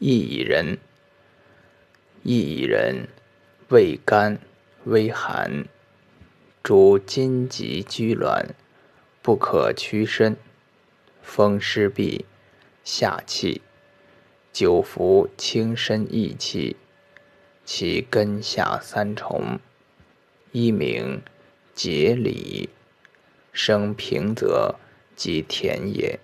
薏仁。薏仁味甘，微寒，主筋急拘挛，不可屈伸，风湿痹，下气。久服轻身益气，其根下三重，一名节里，生平泽及田野。